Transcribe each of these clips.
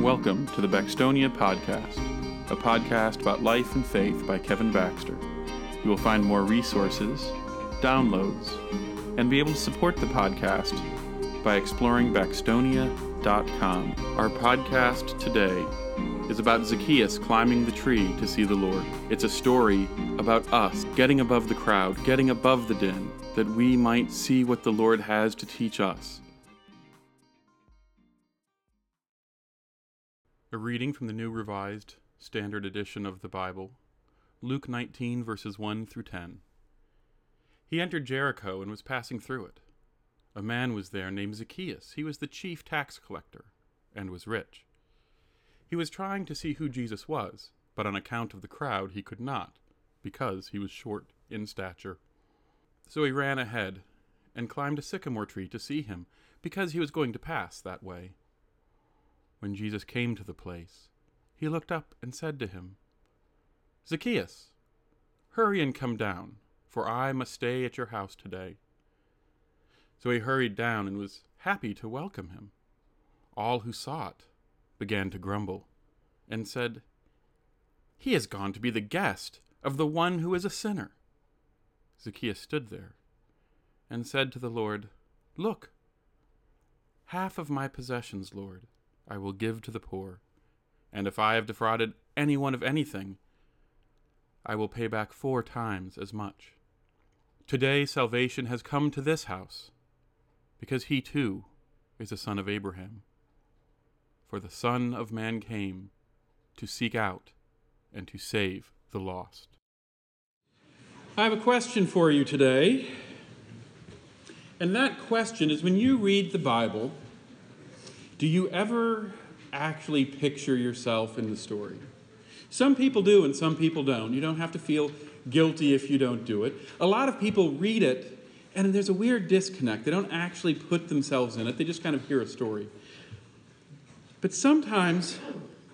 Welcome to the Baxtonia Podcast, a podcast about life and faith by Kevin Baxter. You will find more resources, downloads, and be able to support the podcast by exploring Baxtonia.com. Our podcast today is about Zacchaeus climbing the tree to see the Lord. It's a story about us getting above the crowd, getting above the din, that we might see what the Lord has to teach us. A reading from the New Revised Standard Edition of the Bible, Luke 19, verses 1 through 10. He entered Jericho and was passing through it. A man was there named Zacchaeus. He was the chief tax collector and was rich. He was trying to see who Jesus was, but on account of the crowd he could not, because he was short in stature. So he ran ahead and climbed a sycamore tree to see him, because he was going to pass that way. When Jesus came to the place, he looked up and said to him, Zacchaeus, hurry and come down, for I must stay at your house today. So he hurried down and was happy to welcome him. All who saw it began to grumble and said, He has gone to be the guest of the one who is a sinner. Zacchaeus stood there and said to the Lord, Look, half of my possessions, Lord I will give to the poor. And if I have defrauded anyone of anything, I will pay back four times as much. Today salvation has come to this house, because he too is a son of Abraham. For the Son of Man came to seek out and to save the lost. I have a question for you today. And that question is when you read the Bible, do you ever actually picture yourself in the story? Some people do and some people don't. You don't have to feel guilty if you don't do it. A lot of people read it and there's a weird disconnect. They don't actually put themselves in it, they just kind of hear a story. But sometimes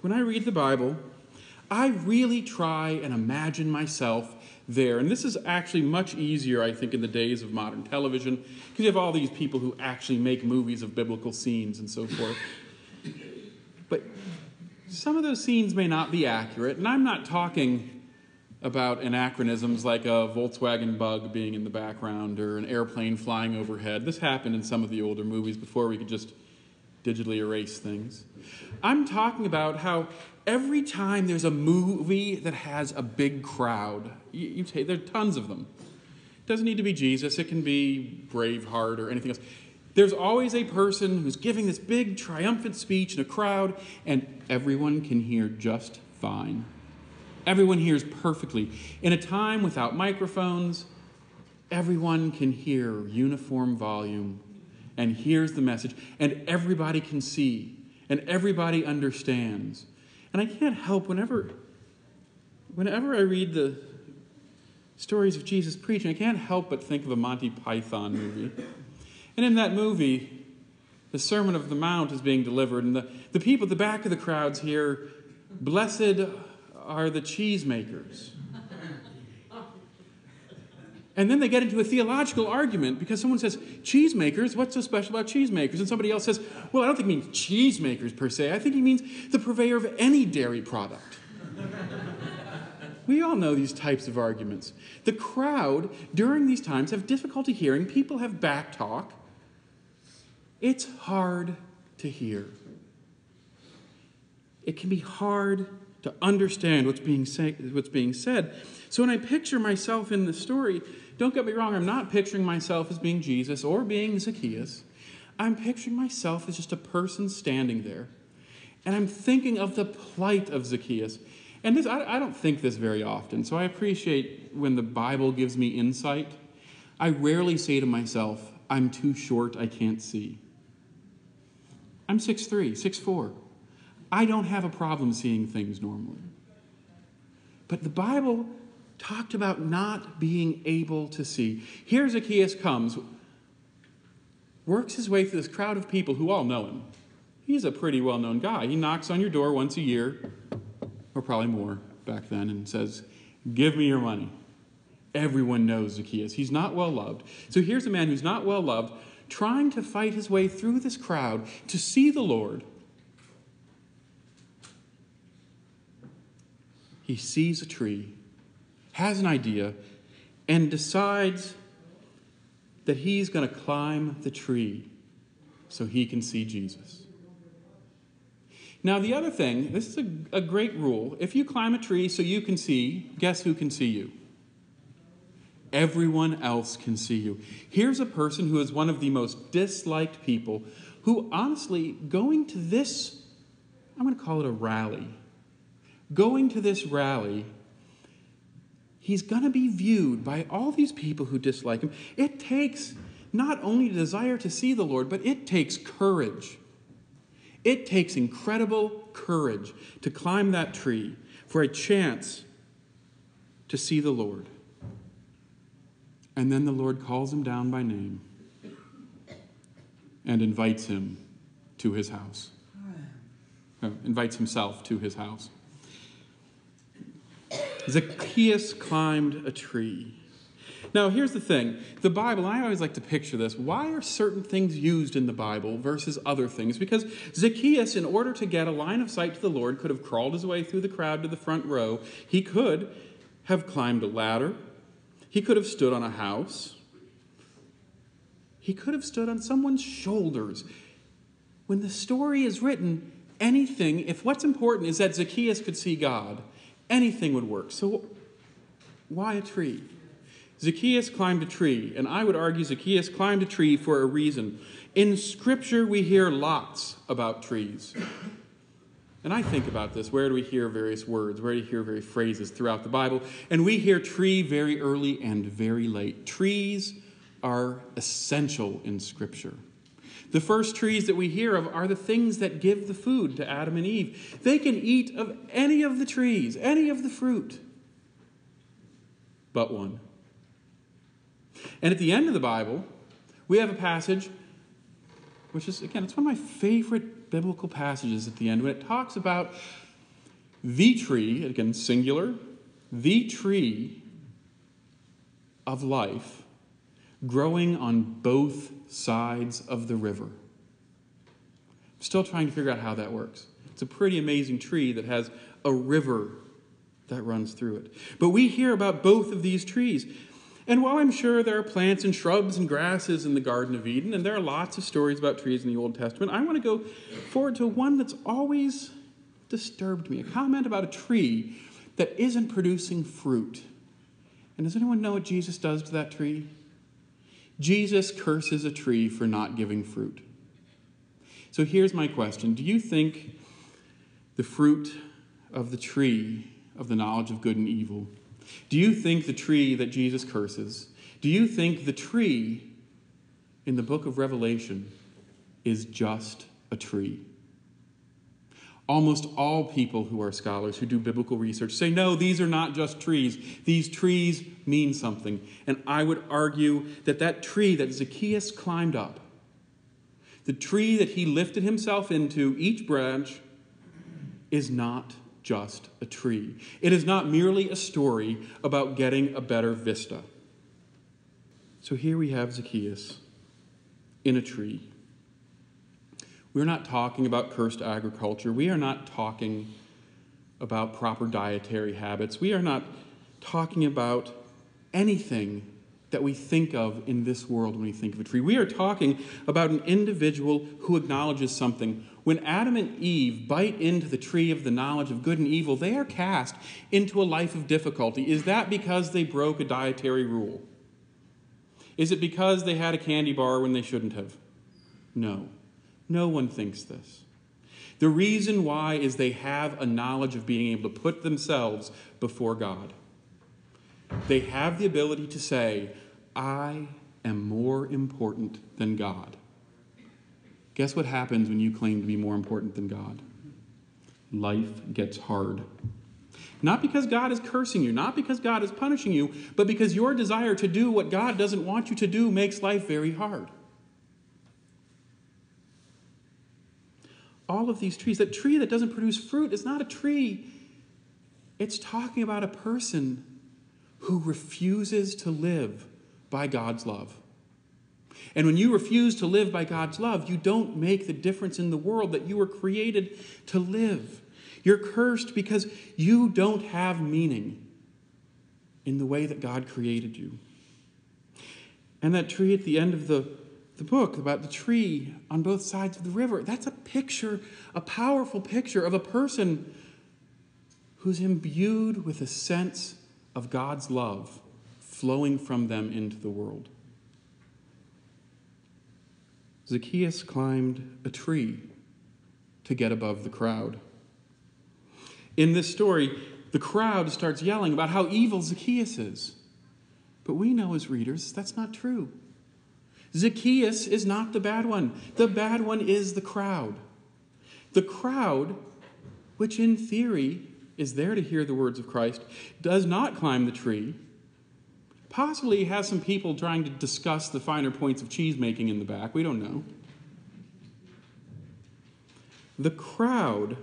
when I read the Bible, I really try and imagine myself there. And this is actually much easier, I think, in the days of modern television, because you have all these people who actually make movies of biblical scenes and so forth. But some of those scenes may not be accurate, and I'm not talking about anachronisms like a Volkswagen bug being in the background or an airplane flying overhead. This happened in some of the older movies before we could just digitally erase things. I'm talking about how every time there's a movie that has a big crowd, you, you take, there are tons of them. It doesn't need to be Jesus, it can be Braveheart or anything else. There's always a person who's giving this big triumphant speech in a crowd, and everyone can hear just fine. Everyone hears perfectly. In a time without microphones, everyone can hear uniform volume and hears the message, and everybody can see, and everybody understands. And I can't help whenever whenever I read the stories of Jesus preaching, I can't help but think of a Monty Python movie. And in that movie, the Sermon of the Mount is being delivered, and the, the people at the back of the crowds hear, Blessed are the cheesemakers. And then they get into a theological argument because someone says, cheesemakers, what's so special about cheesemakers? And somebody else says, well, I don't think he means cheesemakers per se. I think he means the purveyor of any dairy product. we all know these types of arguments. The crowd during these times have difficulty hearing. People have back talk. It's hard to hear. It can be hard to understand what's being, say, what's being said. So when I picture myself in the story, don't get me wrong, I'm not picturing myself as being Jesus or being Zacchaeus. I'm picturing myself as just a person standing there. And I'm thinking of the plight of Zacchaeus. And this, I, I don't think this very often, so I appreciate when the Bible gives me insight. I rarely say to myself, I'm too short, I can't see. I'm 6'3, 6'4. I don't have a problem seeing things normally. But the Bible talked about not being able to see. Here Zacchaeus comes, works his way through this crowd of people who all know him. He's a pretty well known guy. He knocks on your door once a year, or probably more back then, and says, Give me your money. Everyone knows Zacchaeus. He's not well loved. So here's a man who's not well loved, trying to fight his way through this crowd to see the Lord. he sees a tree, has an idea, and decides that he's going to climb the tree so he can see Jesus. Now, the other thing, this is a, a, great rule. If you climb a tree so you can see, guess who can see you? Everyone else can see you. Here's a person who is one of the most disliked people who, honestly, going to this, I'm going to call it a rally, going to this rally, he's going to be viewed by all these people who dislike him. It takes not only a desire to see the Lord, but it takes courage. It takes incredible courage to climb that tree for a chance to see the Lord. And then the Lord calls him down by name and invites him to his house. Uh, invites himself to his house. Zacchaeus climbed a tree. Now, here's the thing the Bible, I always like to picture this. Why are certain things used in the Bible versus other things? Because Zacchaeus, in order to get a line of sight to the Lord, could have crawled his way through the crowd to the front row. He could have climbed a ladder. He could have stood on a house. He could have stood on someone's shoulders. When the story is written, anything, if what's important is that Zacchaeus could see God, anything would work. So, why a tree? Zacchaeus climbed a tree, and I would argue Zacchaeus climbed a tree for a reason. In Scripture, we hear lots about trees. And I think about this. Where do we hear various words? Where do we hear various phrases throughout the Bible? And we hear tree very early and very late. Trees are essential in Scripture. The first trees that we hear of are the things that give the food to Adam and Eve. They can eat of any of the trees, any of the fruit, but one. And at the end of the Bible, we have a passage which is, again, it's one of my favorite biblical passages at the end when it talks about the tree, again, singular, the tree of life growing on both sides of the river. I'm still trying to figure out how that works. It's a pretty amazing tree that has a river that runs through it. But we hear about both of these trees. And while I'm sure there are plants and shrubs and grasses in the Garden of Eden, and there are lots of stories about trees in the Old Testament, I want to go forward to one that's always disturbed me a comment about a tree that isn't producing fruit. And does anyone know what Jesus does to that tree? Jesus curses a tree for not giving fruit. So here's my question Do you think the fruit of the tree of the knowledge of good and evil, do you think the tree that Jesus curses, do you think the tree in the book of Revelation is just a tree? Almost all people who are scholars who do biblical research say, no, these are not just trees. These trees mean something. And I would argue that that tree that Zacchaeus climbed up, the tree that he lifted himself into, each branch, is not just a tree. It is not merely a story about getting a better vista. So here we have Zacchaeus in a tree. We're not talking about cursed agriculture. We are not talking about proper dietary habits. We are not talking about anything that we think of in this world when we think of a tree. We are talking about an individual who acknowledges something. When Adam and Eve bite into the tree of the knowledge of good and evil, they are cast into a life of difficulty. Is that because they broke a dietary rule? Is it because they had a candy bar when they shouldn't have? No. No one thinks this. The reason why is they have a knowledge of being able to put themselves before God. They have the ability to say, I am more important than God. Guess what happens when you claim to be more important than God? Life gets hard. Not because God is cursing you, not because God is punishing you, but because your desire to do what God doesn't want you to do makes life very hard. All of these trees. That tree that doesn't produce fruit is not a tree, it's talking about a person who refuses to live by God's love. And when you refuse to live by God's love, you don't make the difference in the world that you were created to live. You're cursed because you don't have meaning in the way that God created you. And that tree at the end of the, the book about the tree on both sides of the river, that's a picture, a powerful picture of a person who's imbued with a sense of God's love flowing from them into the world. Zacchaeus climbed a tree to get above the crowd. In this story, the crowd starts yelling about how evil Zacchaeus is. But we know as readers that's not true. Zacchaeus is not the bad one, the bad one is the crowd. The crowd, which in theory is there to hear the words of Christ, does not climb the tree. Possibly has some people trying to discuss the finer points of cheese making in the back. We don't know. The crowd,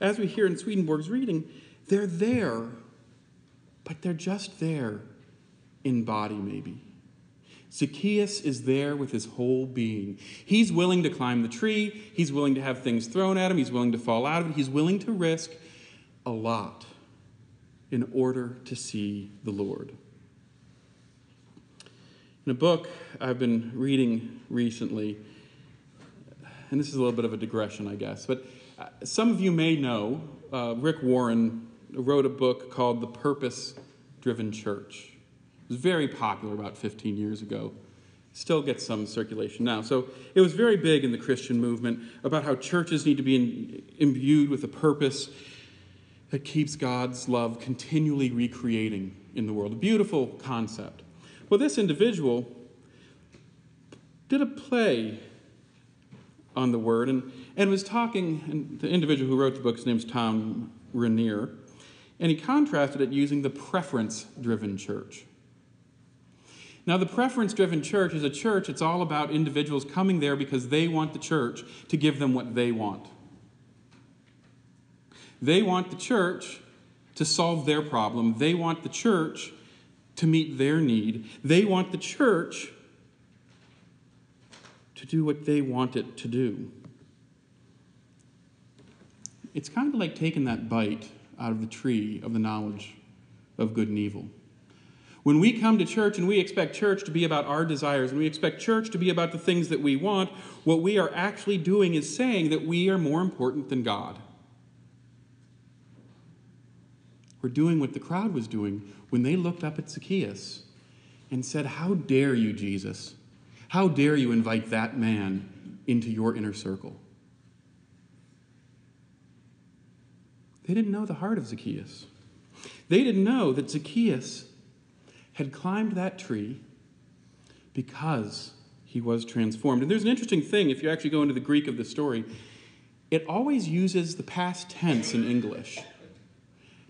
as we hear in Swedenborg's reading, they're there, but they're just there in body, maybe. Zacchaeus is there with his whole being. He's willing to climb the tree. He's willing to have things thrown at him. He's willing to fall out of it. He's willing to risk a lot in order to see the Lord. In a book I've been reading recently, and this is a little bit of a digression, I guess, but uh, some of you may know uh, Rick Warren wrote a book called The Purpose Driven Church. It was very popular about 15 years ago. Still gets some circulation now. So it was very big in the Christian movement about how churches need to be in, imbued with a purpose that keeps God's love continually recreating in the world. A beautiful concept. Well, this individual did a play on the word and, and was talking, and the individual who wrote the book, his name's Thom Rainer, and he contrasted it using the preference driven church. Now, the preference driven church is a church, it's all about individuals coming there because they want the church to give them what they want. They want the church to solve their problem, they want the church to meet their need, they want the church to do what they want it to do. It's kind of like taking that bite out of the tree of the knowledge of good and evil. When we come to church and we expect church to be about our desires and we expect church to be about the things that we want, what we are actually doing is saying that we are more important than God. We're doing what the crowd was doing when they looked up at Zacchaeus and said, How dare you, Jesus? How dare you invite that man into your inner circle? They didn't know the heart of Zacchaeus. They didn't know that Zacchaeus had climbed that tree because he was transformed. And there's an interesting thing if you actually go into the Greek of the story, it always uses the past tense in English,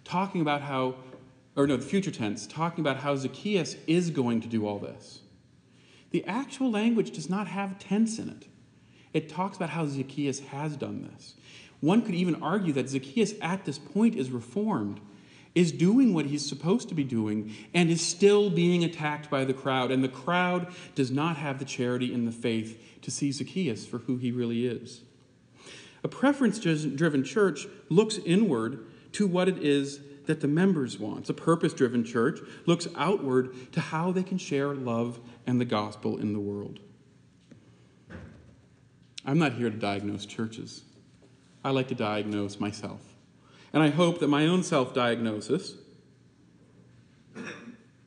talking about how, or no, the future tense, talking about how Zacchaeus is going to do all this. The actual language does not have tense in it. It talks about how Zacchaeus has done this. One could even argue that Zacchaeus at this point is reformed, is doing what he's supposed to be doing, and is still being attacked by the crowd. And the crowd does not have the charity and the faith to see Zacchaeus for who he really is. A preference driven church looks inward to what it is that the members want. A purpose driven church looks outward to how they can share love and the gospel in the world. I'm not here to diagnose churches. I like to diagnose myself. And I hope that my own self diagnosis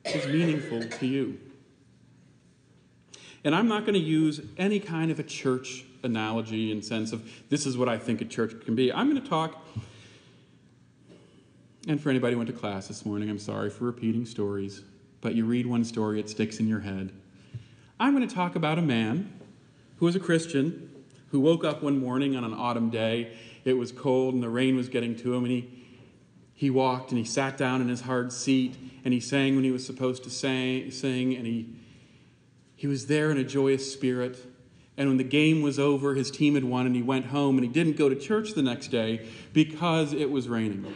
is meaningful to you. And I'm not going to use any kind of a church analogy in sense of this is what I think a church can be. I'm going to talk and for anybody who went to class this morning, I'm sorry for repeating stories, but you read one story, it sticks in your head. I'm going to talk about a man who was a Christian who woke up one morning on an autumn day. It was cold and the rain was getting to him, and he, he walked and he sat down in his hard seat and he sang when he was supposed to sing, sing and he, he was there in a joyous spirit. And when the game was over, his team had won, and he went home and he didn't go to church the next day because it was raining.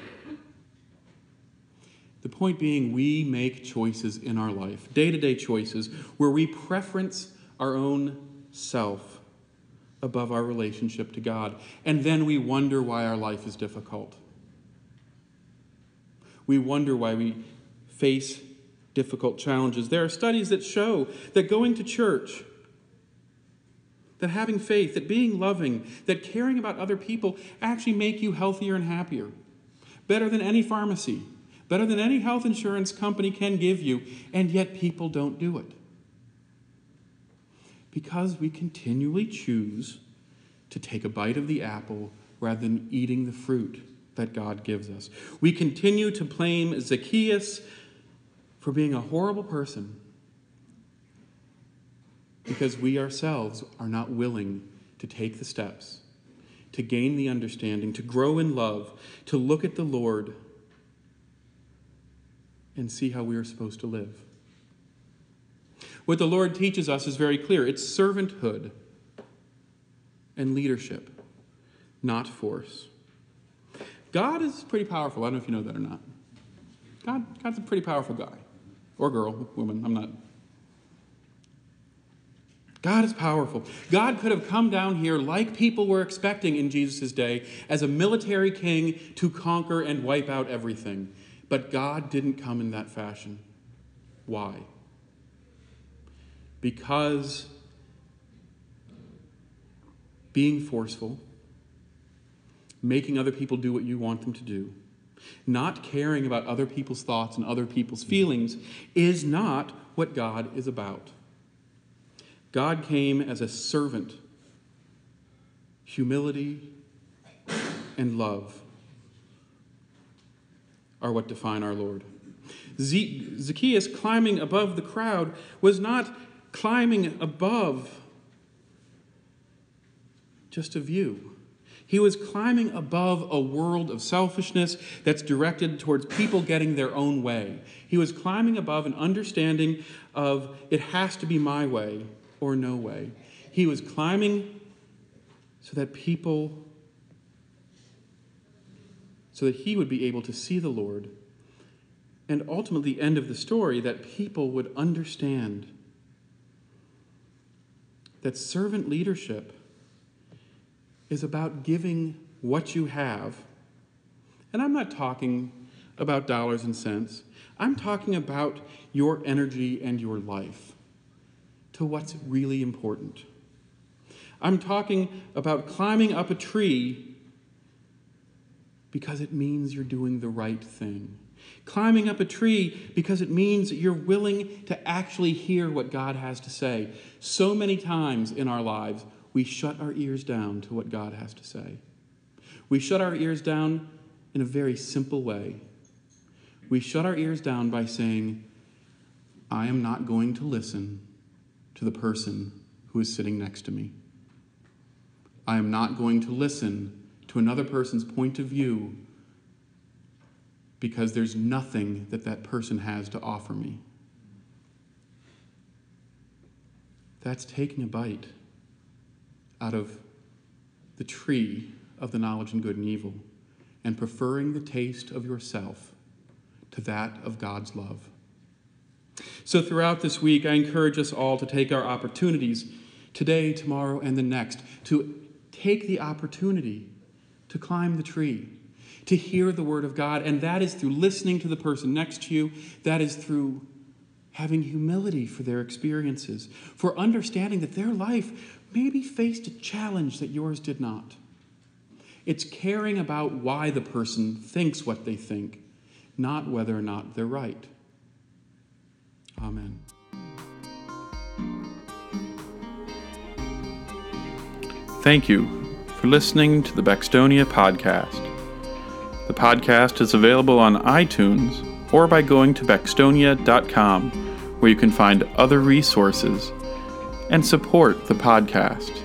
The point being, we make choices in our life, day to day choices, where we preference our own self above our relationship to God. And then we wonder why our life is difficult. We wonder why we face difficult challenges. There are studies that show that going to church, that having faith, that being loving, that caring about other people actually make you healthier and happier. Better than any pharmacy, better than any health insurance company can give you, and yet people don't do it. Because we continually choose to take a bite of the apple rather than eating the fruit that God gives us. We continue to blame Zacchaeus for being a horrible person because we ourselves are not willing to take the steps, to gain the understanding, to grow in love, to look at the Lord and see how we are supposed to live. What the Lord teaches us is very clear it's servanthood and leadership, not force. God is pretty powerful. I don't know if you know that or not. God, God's a pretty powerful guy or girl, woman. I'm not God is powerful. God could have come down here like people were expecting in Jesus' day as a military king to conquer and wipe out everything. But God didn't come in that fashion. Why? Because being forceful, making other people do what you want them to do, not caring about other people's thoughts and other people's feelings is not what God is about. God came as a servant. Humility and love are what define our Lord. Zacchaeus climbing above the crowd was not climbing above just a view. He was climbing above a world of selfishness that's directed towards people getting their own way. He was climbing above an understanding of it has to be my way or no way. He was climbing so that people, so that he would be able to see the Lord. And ultimately, the end of the story, that people would understand that servant leadership is about giving what you have. And I'm not talking about dollars and cents, I'm talking about your energy and your life to what's really important. I'm talking about climbing up a tree because it means you're doing the right thing. Climbing up a tree because it means you're willing to actually hear what God has to say. So many times in our lives, we shut our ears down to what God has to say. We shut our ears down in a very simple way. We shut our ears down by saying, I am not going to listen to the person who is sitting next to me. I am not going to listen to another person's point of view because there's nothing that that person has to offer me. That's taking a bite out of the tree of the knowledge and good and evil and preferring the taste of yourself to that of God's love. So, throughout this week, I encourage us all to take our opportunities today, tomorrow, and the next, to take the opportunity to climb the tree, to hear the Word of God. And that is through listening to the person next to you, that is through having humility for their experiences, for understanding that their life maybe faced a challenge that yours did not. It's caring about why the person thinks what they think, not whether or not they're right. Amen. Thank you for listening to the Baxtonia podcast. The podcast is available on iTunes or by going to baxtonia.com, where you can find other resources and support the podcast.